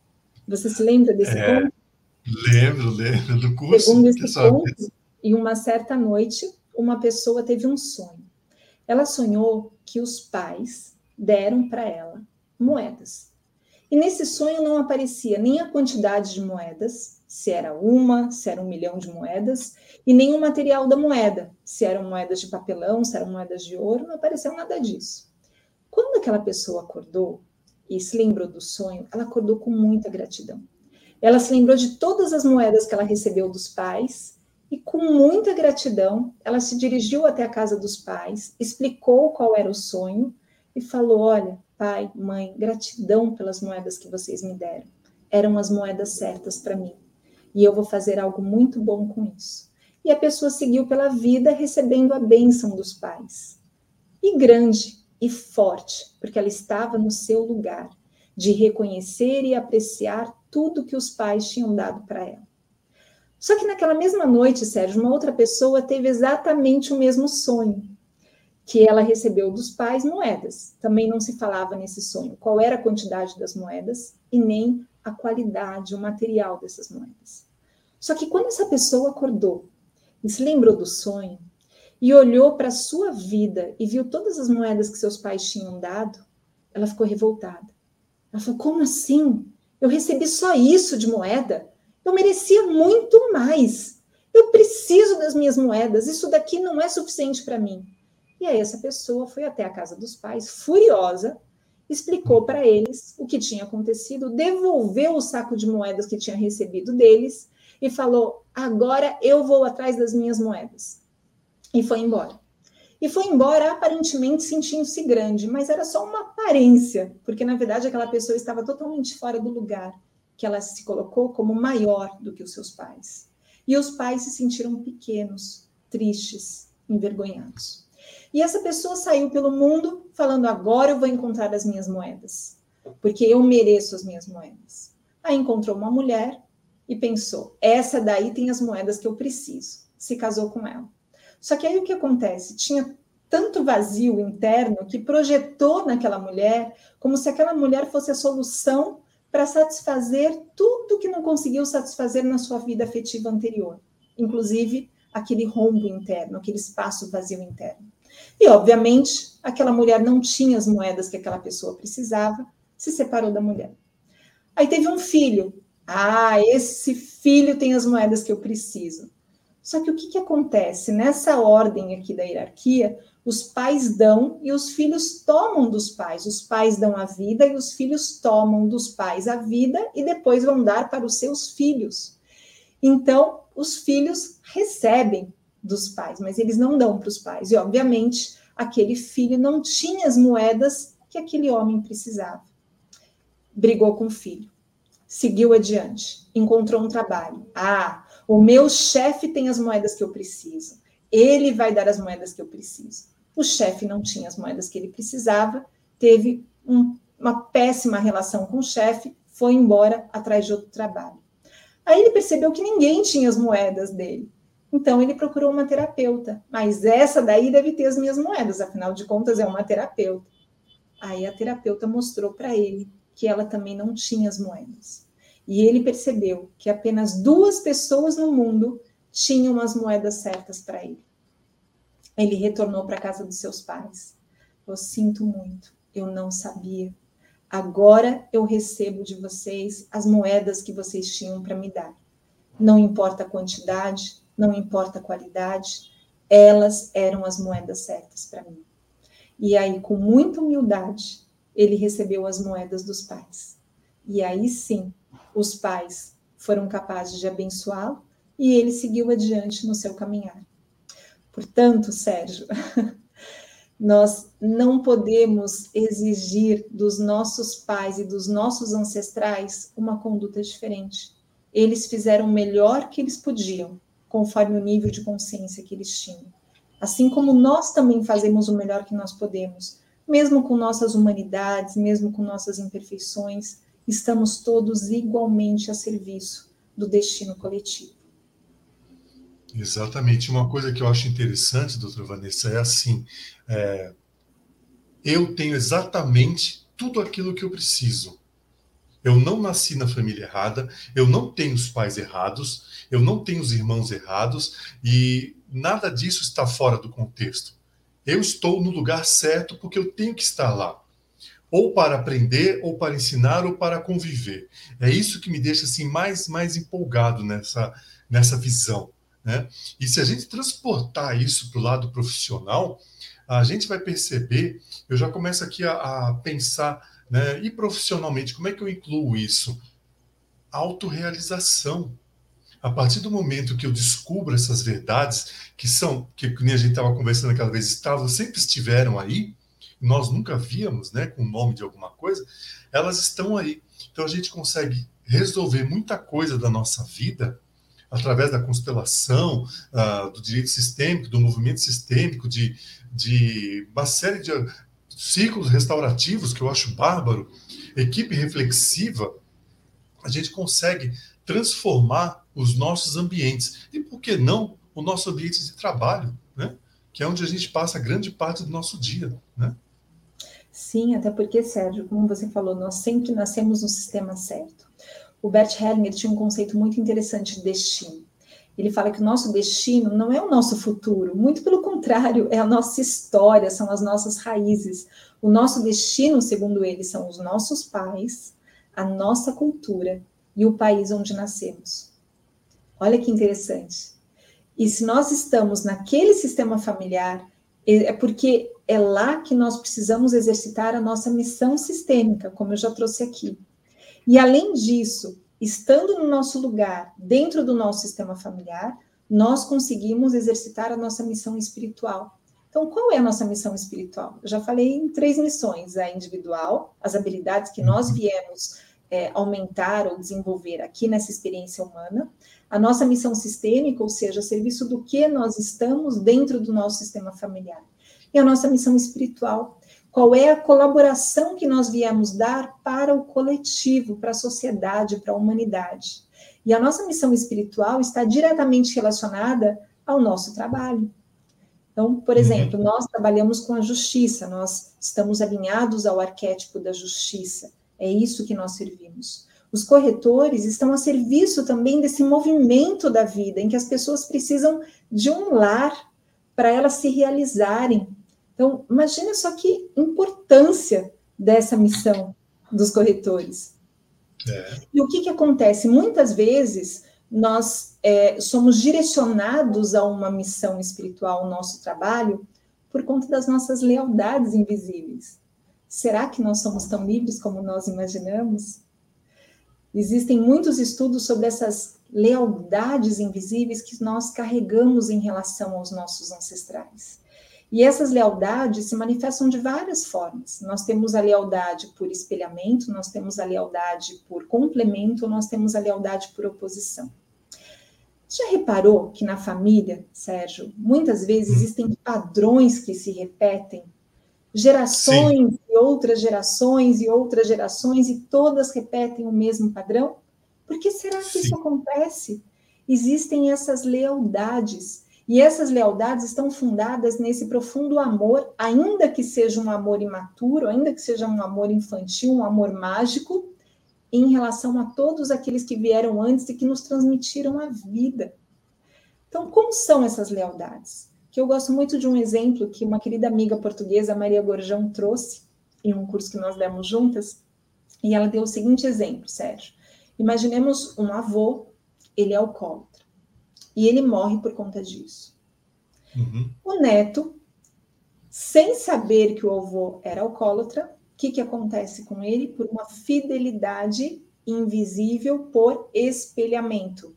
Você se lembra desse é, conto? Lembro, lembro do curso. Segundo esse conto, em uma certa noite, uma pessoa teve um sonho. Ela sonhou que os pais deram para ela moedas. E nesse sonho não aparecia nem a quantidade de moedas, se era uma, se era um milhão de moedas, e nem o material da moeda, se eram moedas de papelão, se eram moedas de ouro, não apareceu nada disso. Quando aquela pessoa acordou e se lembrou do sonho, ela acordou com muita gratidão. Ela se lembrou de todas as moedas que ela recebeu dos pais e, com muita gratidão, ela se dirigiu até a casa dos pais, explicou qual era o sonho e falou: Olha, pai, mãe, gratidão pelas moedas que vocês me deram. Eram as moedas certas para mim. E eu vou fazer algo muito bom com isso e a pessoa seguiu pela vida recebendo a bênção dos pais. E grande e forte, porque ela estava no seu lugar de reconhecer e apreciar tudo que os pais tinham dado para ela. Só que naquela mesma noite, Sérgio, uma outra pessoa teve exatamente o mesmo sonho, que ela recebeu dos pais moedas. Também não se falava nesse sonho qual era a quantidade das moedas e nem a qualidade, o material dessas moedas. Só que quando essa pessoa acordou e se lembrou do sonho e olhou para a sua vida e viu todas as moedas que seus pais tinham dado, ela ficou revoltada. Ela falou: Como assim? Eu recebi só isso de moeda? Eu merecia muito mais. Eu preciso das minhas moedas. Isso daqui não é suficiente para mim. E aí essa pessoa foi até a casa dos pais, furiosa, explicou para eles o que tinha acontecido, devolveu o saco de moedas que tinha recebido deles e falou: agora eu vou atrás das minhas moedas. E foi embora. E foi embora aparentemente sentindo-se grande, mas era só uma aparência, porque na verdade aquela pessoa estava totalmente fora do lugar que ela se colocou como maior do que os seus pais. E os pais se sentiram pequenos, tristes, envergonhados. E essa pessoa saiu pelo mundo falando: agora eu vou encontrar as minhas moedas, porque eu mereço as minhas moedas. Aí encontrou uma mulher e pensou: essa daí tem as moedas que eu preciso. Se casou com ela. Só que aí o que acontece? Tinha tanto vazio interno que projetou naquela mulher como se aquela mulher fosse a solução para satisfazer tudo que não conseguiu satisfazer na sua vida afetiva anterior, inclusive aquele rombo interno, aquele espaço vazio interno. E, obviamente, aquela mulher não tinha as moedas que aquela pessoa precisava, se separou da mulher. Aí teve um filho, ah, esse filho tem as moedas que eu preciso. Só que o que, que acontece? Nessa ordem aqui da hierarquia, os pais dão e os filhos tomam dos pais. Os pais dão a vida e os filhos tomam dos pais a vida e depois vão dar para os seus filhos. Então, os filhos recebem dos pais, mas eles não dão para os pais. E, obviamente, aquele filho não tinha as moedas que aquele homem precisava. Brigou com o filho seguiu adiante, encontrou um trabalho. Ah, o meu chefe tem as moedas que eu preciso. Ele vai dar as moedas que eu preciso. O chefe não tinha as moedas que ele precisava, teve um, uma péssima relação com o chefe, foi embora atrás de outro trabalho. Aí ele percebeu que ninguém tinha as moedas dele. Então ele procurou uma terapeuta. Mas essa daí deve ter as minhas moedas, afinal de contas é uma terapeuta. Aí a terapeuta mostrou para ele que ela também não tinha as moedas. E ele percebeu que apenas duas pessoas no mundo tinham as moedas certas para ele. Ele retornou para a casa dos seus pais. Eu sinto muito, eu não sabia. Agora eu recebo de vocês as moedas que vocês tinham para me dar. Não importa a quantidade, não importa a qualidade, elas eram as moedas certas para mim. E aí, com muita humildade, ele recebeu as moedas dos pais. E aí sim, os pais foram capazes de abençoá-lo e ele seguiu adiante no seu caminhar. Portanto, Sérgio, nós não podemos exigir dos nossos pais e dos nossos ancestrais uma conduta diferente. Eles fizeram o melhor que eles podiam, conforme o nível de consciência que eles tinham. Assim como nós também fazemos o melhor que nós podemos, mesmo com nossas humanidades, mesmo com nossas imperfeições, estamos todos igualmente a serviço do destino coletivo. Exatamente. Uma coisa que eu acho interessante, doutora Vanessa, é assim: é, eu tenho exatamente tudo aquilo que eu preciso. Eu não nasci na família errada, eu não tenho os pais errados, eu não tenho os irmãos errados e nada disso está fora do contexto. Eu estou no lugar certo porque eu tenho que estar lá. Ou para aprender, ou para ensinar, ou para conviver. É isso que me deixa assim mais, mais empolgado nessa, nessa visão. Né? E se a gente transportar isso para o lado profissional, a gente vai perceber, eu já começo aqui a, a pensar, né, e profissionalmente, como é que eu incluo isso? Autorrealização. A partir do momento que eu descubro essas verdades, que são, que nem a gente estava conversando aquela vez, estavam, sempre estiveram aí, nós nunca víamos, né, com o nome de alguma coisa, elas estão aí. Então a gente consegue resolver muita coisa da nossa vida através da constelação, uh, do direito sistêmico, do movimento sistêmico, de, de uma série de ciclos restaurativos que eu acho bárbaro, equipe reflexiva, a gente consegue transformar os nossos ambientes. E por que não o nosso ambiente de trabalho, né? que é onde a gente passa grande parte do nosso dia. Né? Sim, até porque, Sérgio, como você falou, nós sempre nascemos no sistema certo. O Bert Hellinger tinha um conceito muito interessante de destino. Ele fala que o nosso destino não é o nosso futuro, muito pelo contrário, é a nossa história, são as nossas raízes. O nosso destino, segundo ele, são os nossos pais, a nossa cultura e o país onde nascemos. Olha que interessante. E se nós estamos naquele sistema familiar, é, é porque é lá que nós precisamos exercitar a nossa missão sistêmica, como eu já trouxe aqui. E além disso, estando no nosso lugar, dentro do nosso sistema familiar, nós conseguimos exercitar a nossa missão espiritual. Então, qual é a nossa missão espiritual? Eu já falei em três missões: a individual, as habilidades que nós viemos é, aumentar ou desenvolver aqui nessa experiência humana, a nossa missão sistêmica, ou seja, serviço do que nós estamos dentro do nosso sistema familiar, e a nossa missão espiritual, qual é a colaboração que nós viemos dar para o coletivo, para a sociedade, para a humanidade. E a nossa missão espiritual está diretamente relacionada ao nosso trabalho. Então, por uhum. exemplo, nós trabalhamos com a justiça, nós estamos alinhados ao arquétipo da justiça. É isso que nós servimos. Os corretores estão a serviço também desse movimento da vida, em que as pessoas precisam de um lar para elas se realizarem. Então, imagina só que importância dessa missão dos corretores. É. E o que, que acontece? Muitas vezes nós é, somos direcionados a uma missão espiritual, o nosso trabalho, por conta das nossas lealdades invisíveis. Será que nós somos tão livres como nós imaginamos? Existem muitos estudos sobre essas lealdades invisíveis que nós carregamos em relação aos nossos ancestrais. E essas lealdades se manifestam de várias formas. Nós temos a lealdade por espelhamento, nós temos a lealdade por complemento, nós temos a lealdade por oposição. Já reparou que na família, Sérgio, muitas vezes existem padrões que se repetem gerações Sim. e outras gerações e outras gerações e todas repetem o mesmo padrão? Por que será que Sim. isso acontece? Existem essas lealdades. E essas lealdades estão fundadas nesse profundo amor, ainda que seja um amor imaturo, ainda que seja um amor infantil, um amor mágico, em relação a todos aqueles que vieram antes e que nos transmitiram a vida. Então, como são essas lealdades? que eu gosto muito de um exemplo que uma querida amiga portuguesa, Maria Gorjão, trouxe em um curso que nós demos juntas, e ela deu o seguinte exemplo, Sérgio. Imaginemos um avô, ele é alcoólatra, e ele morre por conta disso. Uhum. O neto, sem saber que o avô era alcoólatra, o que, que acontece com ele? Por uma fidelidade invisível por espelhamento.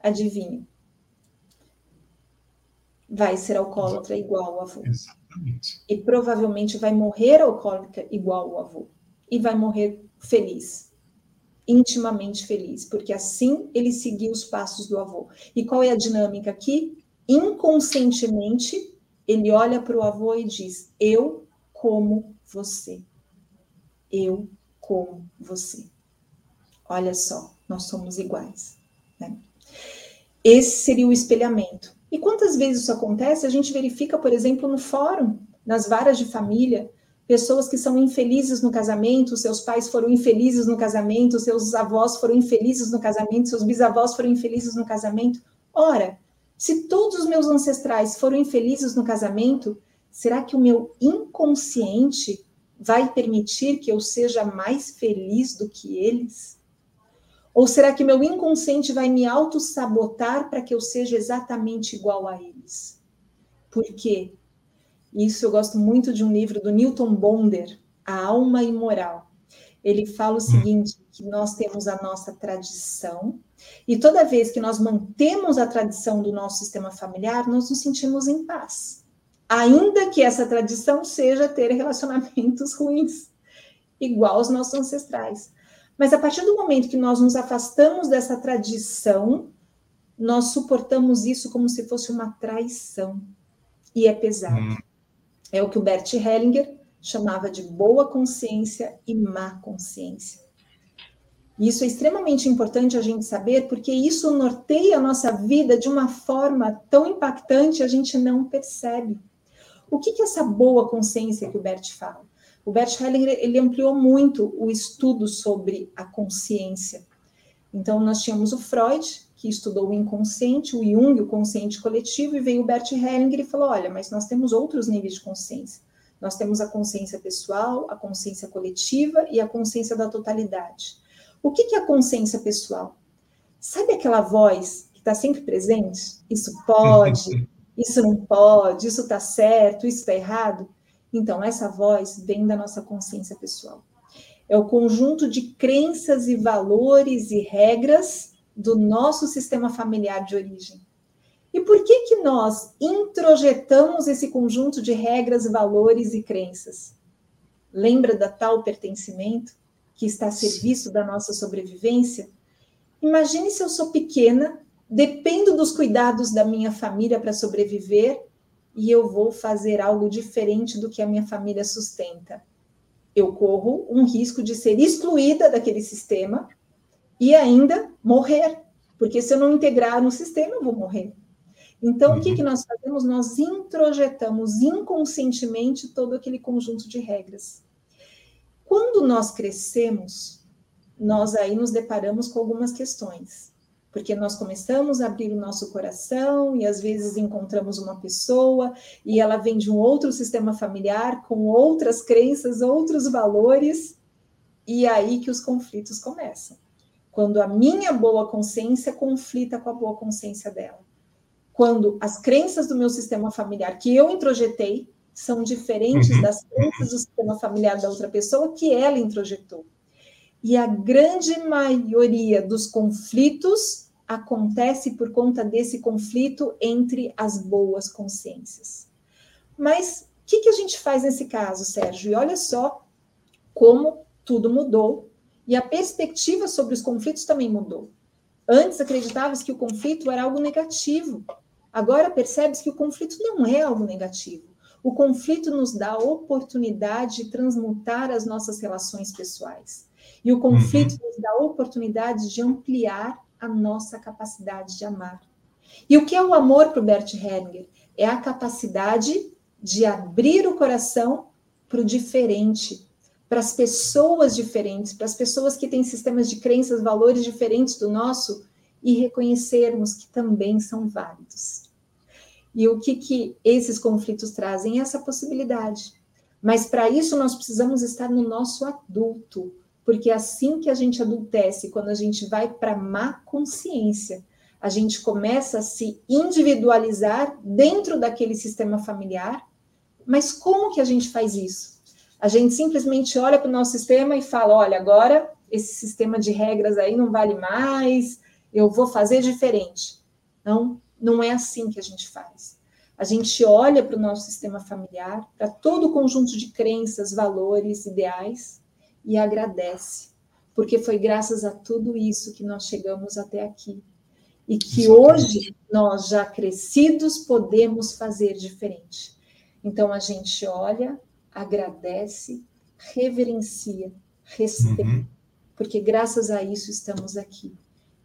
Adivinha? Vai ser alcoólatra igual ao avô. Exatamente. E provavelmente vai morrer alcoólica igual ao avô. E vai morrer feliz, intimamente feliz, porque assim ele seguiu os passos do avô. E qual é a dinâmica aqui? Inconscientemente, ele olha para o avô e diz: Eu como você. Eu como você. Olha só, nós somos iguais. Né? Esse seria o espelhamento. E quantas vezes isso acontece? A gente verifica, por exemplo, no fórum, nas varas de família, pessoas que são infelizes no casamento, seus pais foram infelizes no casamento, seus avós foram infelizes no casamento, seus bisavós foram infelizes no casamento. Ora, se todos os meus ancestrais foram infelizes no casamento, será que o meu inconsciente vai permitir que eu seja mais feliz do que eles? Ou será que meu inconsciente vai me auto-sabotar para que eu seja exatamente igual a eles? Por quê? Isso eu gosto muito de um livro do Newton Bonder, A Alma Imoral. Ele fala o hum. seguinte, que nós temos a nossa tradição, e toda vez que nós mantemos a tradição do nosso sistema familiar, nós nos sentimos em paz. Ainda que essa tradição seja ter relacionamentos ruins, igual aos nossos ancestrais. Mas a partir do momento que nós nos afastamos dessa tradição, nós suportamos isso como se fosse uma traição. E é pesado. Hum. É o que o Bert Hellinger chamava de boa consciência e má consciência. Isso é extremamente importante a gente saber, porque isso norteia a nossa vida de uma forma tão impactante a gente não percebe. O que, que é essa boa consciência que o Bert fala? O Bert Hellinger ele ampliou muito o estudo sobre a consciência. Então, nós tínhamos o Freud, que estudou o inconsciente, o Jung, o consciente coletivo, e veio o Bert Hellinger e falou: olha, mas nós temos outros níveis de consciência. Nós temos a consciência pessoal, a consciência coletiva e a consciência da totalidade. O que é a consciência pessoal? Sabe aquela voz que está sempre presente? Isso pode, isso não pode, isso está certo, isso está errado? Então, essa voz vem da nossa consciência pessoal. É o conjunto de crenças e valores e regras do nosso sistema familiar de origem. E por que que nós introjetamos esse conjunto de regras, valores e crenças? Lembra da tal pertencimento que está a serviço da nossa sobrevivência? Imagine se eu sou pequena, dependo dos cuidados da minha família para sobreviver e eu vou fazer algo diferente do que a minha família sustenta. Eu corro um risco de ser excluída daquele sistema e ainda morrer, porque se eu não integrar no sistema, eu vou morrer. Então, uhum. o que, que uhum. nós fazemos? Nós introjetamos inconscientemente todo aquele conjunto de regras. Quando nós crescemos, nós aí nos deparamos com algumas questões porque nós começamos a abrir o nosso coração e às vezes encontramos uma pessoa e ela vem de um outro sistema familiar com outras crenças, outros valores, e é aí que os conflitos começam. Quando a minha boa consciência conflita com a boa consciência dela. Quando as crenças do meu sistema familiar que eu introjetei são diferentes uhum. das crenças do sistema familiar da outra pessoa que ela introjetou. E a grande maioria dos conflitos acontece por conta desse conflito entre as boas consciências. Mas o que, que a gente faz nesse caso, Sérgio? E olha só como tudo mudou e a perspectiva sobre os conflitos também mudou. Antes acreditavas que o conflito era algo negativo. Agora percebes que o conflito não é algo negativo. O conflito nos dá a oportunidade de transmutar as nossas relações pessoais. E o conflito uhum. nos dá a oportunidade de ampliar a nossa capacidade de amar. E o que é o amor para o Bert Hellinger? É a capacidade de abrir o coração para o diferente, para as pessoas diferentes, para as pessoas que têm sistemas de crenças, valores diferentes do nosso e reconhecermos que também são válidos. E o que, que esses conflitos trazem? Essa possibilidade. Mas para isso nós precisamos estar no nosso adulto, porque assim que a gente adultece, quando a gente vai para má consciência, a gente começa a se individualizar dentro daquele sistema familiar. Mas como que a gente faz isso? A gente simplesmente olha para o nosso sistema e fala: olha, agora esse sistema de regras aí não vale mais, eu vou fazer diferente. Não, não é assim que a gente faz. A gente olha para o nosso sistema familiar, para todo o conjunto de crenças, valores, ideais e agradece, porque foi graças a tudo isso que nós chegamos até aqui. E que Exatamente. hoje nós já crescidos podemos fazer diferente. Então a gente olha, agradece, reverencia, respeita, uhum. porque graças a isso estamos aqui.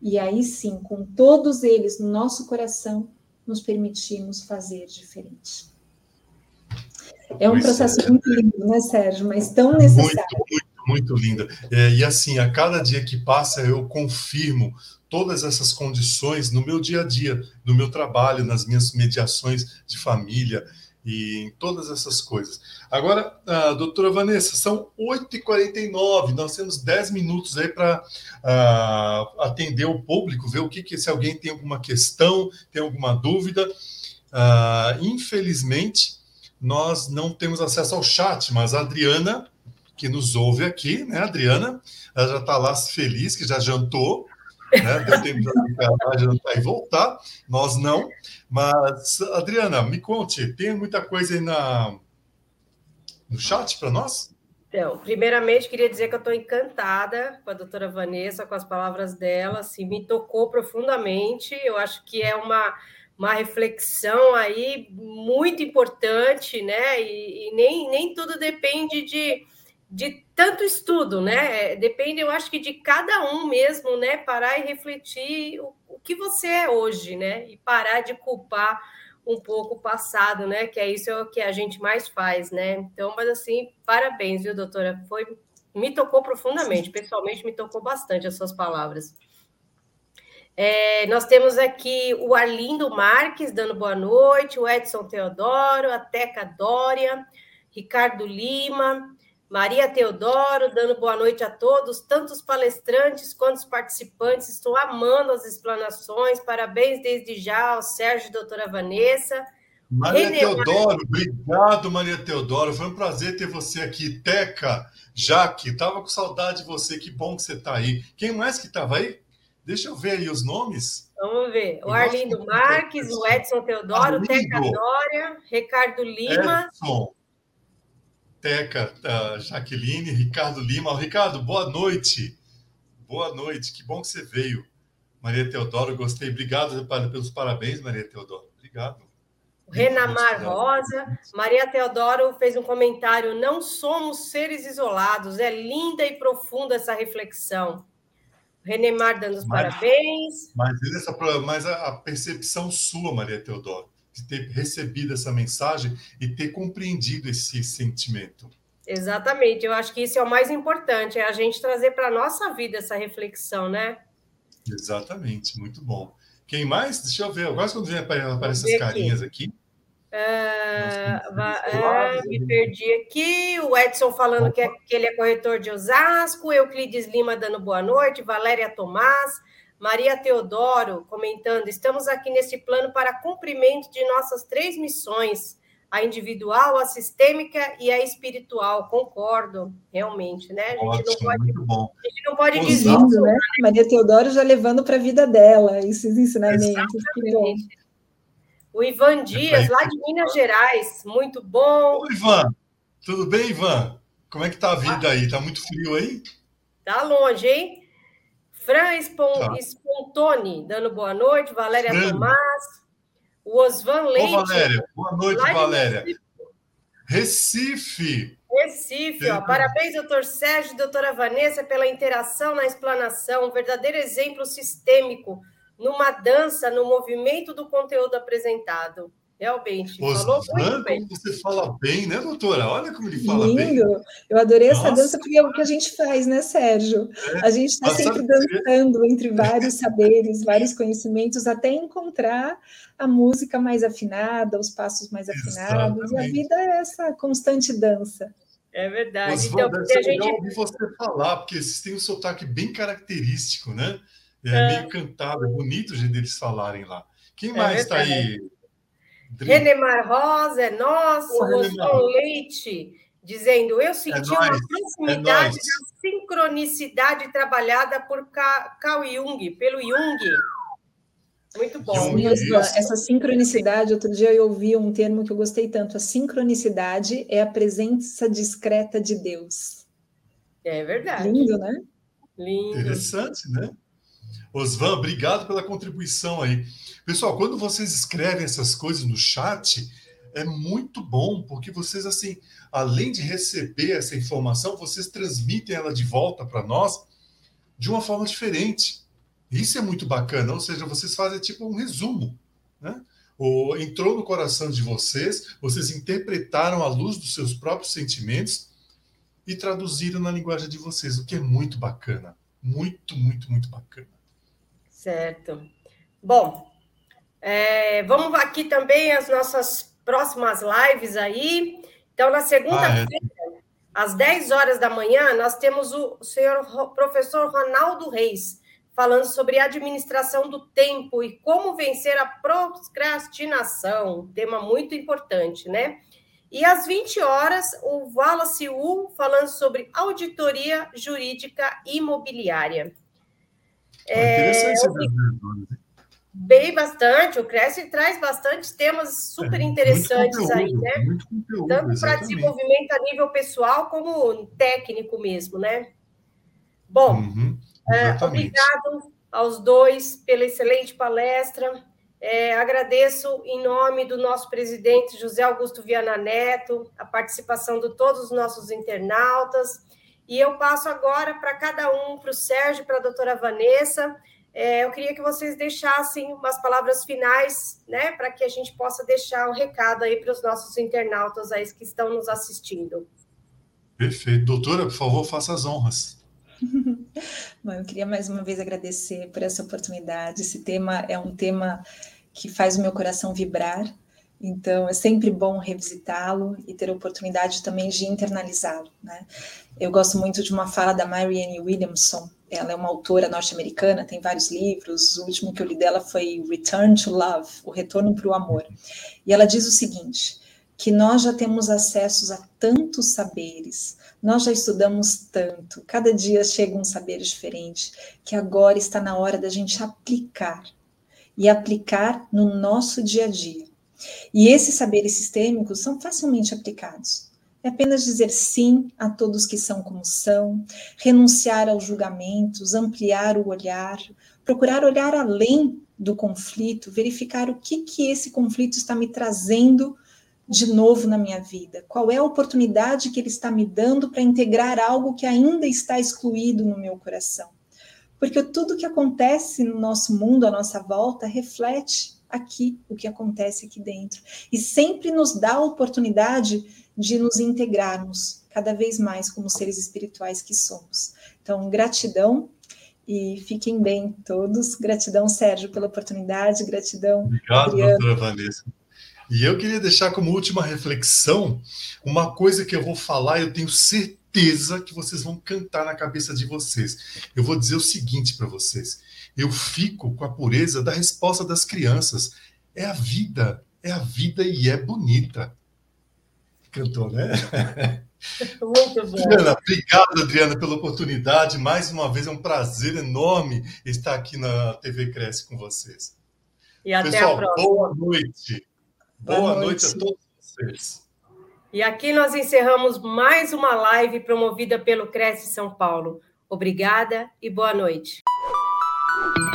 E aí sim, com todos eles no nosso coração, nos permitimos fazer diferente. É um pois processo é. muito lindo, né, Sérgio? Mas tão necessário. Muito, muito, muito lindo. É, e assim, a cada dia que passa, eu confirmo todas essas condições no meu dia a dia, no meu trabalho, nas minhas mediações de família e em todas essas coisas. Agora, a doutora Vanessa, são 8h49, nós temos 10 minutos aí para uh, atender o público, ver o que, que, se alguém tem alguma questão, tem alguma dúvida. Uh, infelizmente, nós não temos acesso ao chat, mas a Adriana, que nos ouve aqui, né, Adriana, ela já está lá feliz, que já jantou, né? Deu tempo de jantar e voltar. Nós não. Mas, Adriana, me conte, tem muita coisa aí na, no chat para nós? Então, primeiramente, queria dizer que eu estou encantada com a doutora Vanessa, com as palavras dela, assim, me tocou profundamente. Eu acho que é uma, uma reflexão aí muito importante, né? E, e nem, nem tudo depende de de tanto estudo, né? É, depende, eu acho que de cada um mesmo, né? Parar e refletir o, o que você é hoje, né? E parar de culpar um pouco o passado, né? Que é isso é o que a gente mais faz, né? Então, mas assim, parabéns, viu, doutora? Foi me tocou profundamente, pessoalmente me tocou bastante as suas palavras. É, nós temos aqui o Arlindo Marques dando boa noite, o Edson Teodoro, a Teca Dória, Ricardo Lima, Maria Teodoro, dando boa noite a todos, tanto os palestrantes quanto os participantes. Estou amando as explanações. Parabéns desde já ao Sérgio e doutora Vanessa. Maria René Teodoro, obrigado, Maria Teodoro. Foi um prazer ter você aqui. Teca, Jaque, estava com saudade de você. Que bom que você está aí. Quem mais que estava aí? Deixa eu ver aí os nomes. Vamos ver. O Arlindo Marques, o Edson Teodoro, Arlindo. Teca Dória, Ricardo Lima. Edson. Teca, uh, Jaqueline, Ricardo Lima. Ricardo, boa noite. Boa noite, que bom que você veio. Maria Teodoro, gostei. Obrigado pelos parabéns, Maria Teodoro. Obrigado. Renamar Rosa, Maria Teodoro fez um comentário: não somos seres isolados, é linda e profunda essa reflexão. Renemar dando os mas, parabéns. Mas, essa, mas a percepção sua, Maria Teodoro, de ter recebido essa mensagem e ter compreendido esse sentimento. Exatamente, eu acho que isso é o mais importante, é a gente trazer para a nossa vida essa reflexão, né? Exatamente, muito bom. Quem mais? Deixa eu ver, eu gosto quando vem aparecem essas carinhas aqui. aqui. Uh, uh, me perdi aqui. O Edson falando que, é, que ele é corretor de Osasco, Euclides Lima dando boa noite, Valéria Tomás, Maria Teodoro comentando: estamos aqui nesse plano para cumprimento de nossas três missões, a individual, a sistêmica e a espiritual. Concordo, realmente, né? A gente Ótimo, não pode, muito bom. A gente não pode dizer. Né? Maria Teodoro já levando para a vida dela esses ensinamentos. Exatamente. O Ivan Dias, lá de Minas Gerais, muito bom. Oi, Ivan. Tudo bem, Ivan? Como é que tá a vida aí? Tá muito frio aí? Tá longe, hein? Fran Espon, tá. Spontoni, dando boa noite. Valéria Fran. Tomás. O Osvan Leite. Ô, Valéria. Boa noite, Valéria. Recife. Recife, ó. Parabéns, doutor Sérgio e doutora Vanessa, pela interação na explanação. Um verdadeiro exemplo sistêmico numa dança, no movimento do conteúdo apresentado. Realmente, falou muito bem. Você fala bem, né, doutora? Olha como ele fala Lindo. bem. Eu adorei Nossa. essa dança, porque é o que a gente faz, né, Sérgio? É. A gente está sempre dançando entre vários saberes, vários conhecimentos, até encontrar a música mais afinada, os passos mais afinados. Exatamente. E a vida é essa constante dança. É verdade. Mas, então, deve ser gente... legal ouvir você falar, porque vocês têm um sotaque bem característico, né? É, é. meio cantado, é bonito o jeito deles falarem lá. Quem é mais está aí? Renemar Rosa, é nosso, Rosão Leite, dizendo: Eu senti é uma proximidade é da sincronicidade trabalhada por Carl Jung, pelo Jung. Muito bom. Sim, essa, essa sincronicidade, outro dia eu ouvi um termo que eu gostei tanto. A sincronicidade é a presença discreta de Deus. É verdade. Lindo, né? Lindo. Interessante, né? Osvan, obrigado pela contribuição aí. Pessoal, quando vocês escrevem essas coisas no chat, é muito bom, porque vocês, assim, além de receber essa informação, vocês transmitem ela de volta para nós de uma forma diferente. Isso é muito bacana, ou seja, vocês fazem tipo um resumo, né? Ou entrou no coração de vocês, vocês interpretaram à luz dos seus próprios sentimentos e traduziram na linguagem de vocês, o que é muito bacana. Muito, muito, muito bacana. Certo. Bom, é, vamos aqui também as nossas próximas lives aí. Então, na segunda-feira, ah, é. às 10 horas da manhã, nós temos o senhor professor Ronaldo Reis, falando sobre administração do tempo e como vencer a procrastinação, tema muito importante, né? E às 20 horas, o Wallace Wu falando sobre auditoria jurídica imobiliária. É, interessante é, Bem bastante, o Cresce traz bastante temas super é, interessantes conteúdo, aí, né? Conteúdo, Tanto para desenvolvimento a nível pessoal como técnico mesmo, né? Bom, uhum. É, obrigado aos dois pela excelente palestra. É, agradeço em nome do nosso presidente José Augusto Viana Neto, a participação de todos os nossos internautas. E eu passo agora para cada um, para o Sérgio, para a doutora Vanessa. É, eu queria que vocês deixassem umas palavras finais, né, para que a gente possa deixar um recado aí para os nossos internautas aí que estão nos assistindo. Perfeito. Doutora, por favor, faça as honras. Bom, eu queria mais uma vez agradecer por essa oportunidade. Esse tema é um tema que faz o meu coração vibrar, então é sempre bom revisitá-lo e ter a oportunidade também de internalizá-lo. Né? Eu gosto muito de uma fala da Marianne Williamson. Ela é uma autora norte-americana, tem vários livros. O último que eu li dela foi Return to Love, O Retorno para o Amor. E ela diz o seguinte: que nós já temos acessos a tantos saberes, nós já estudamos tanto, cada dia chega um saber diferente, que agora está na hora da gente aplicar e aplicar no nosso dia a dia. E esses saberes sistêmicos são facilmente aplicados. É apenas dizer sim a todos que são como são, renunciar aos julgamentos, ampliar o olhar, procurar olhar além do conflito, verificar o que que esse conflito está me trazendo de novo na minha vida? Qual é a oportunidade que ele está me dando para integrar algo que ainda está excluído no meu coração? Porque tudo que acontece no nosso mundo, à nossa volta, reflete aqui o que acontece aqui dentro. E sempre nos dá a oportunidade de nos integrarmos cada vez mais como seres espirituais que somos. Então, gratidão e fiquem bem todos. Gratidão, Sérgio, pela oportunidade. Gratidão. Obrigado, Adriano. doutora Vanessa. E eu queria deixar como última reflexão uma coisa que eu vou falar, eu tenho certeza que vocês vão cantar na cabeça de vocês. Eu vou dizer o seguinte para vocês: eu fico com a pureza da resposta das crianças. É a vida, é a vida e é bonita. Cantou, né? Muito bom. Adriana, obrigado, Adriana, pela oportunidade. Mais uma vez é um prazer enorme estar aqui na TV Cresce com vocês. E até Pessoal, a próxima. Boa noite. Boa, boa noite. noite a todos vocês. E aqui nós encerramos mais uma live promovida pelo Cresce São Paulo. Obrigada e boa noite. thank you.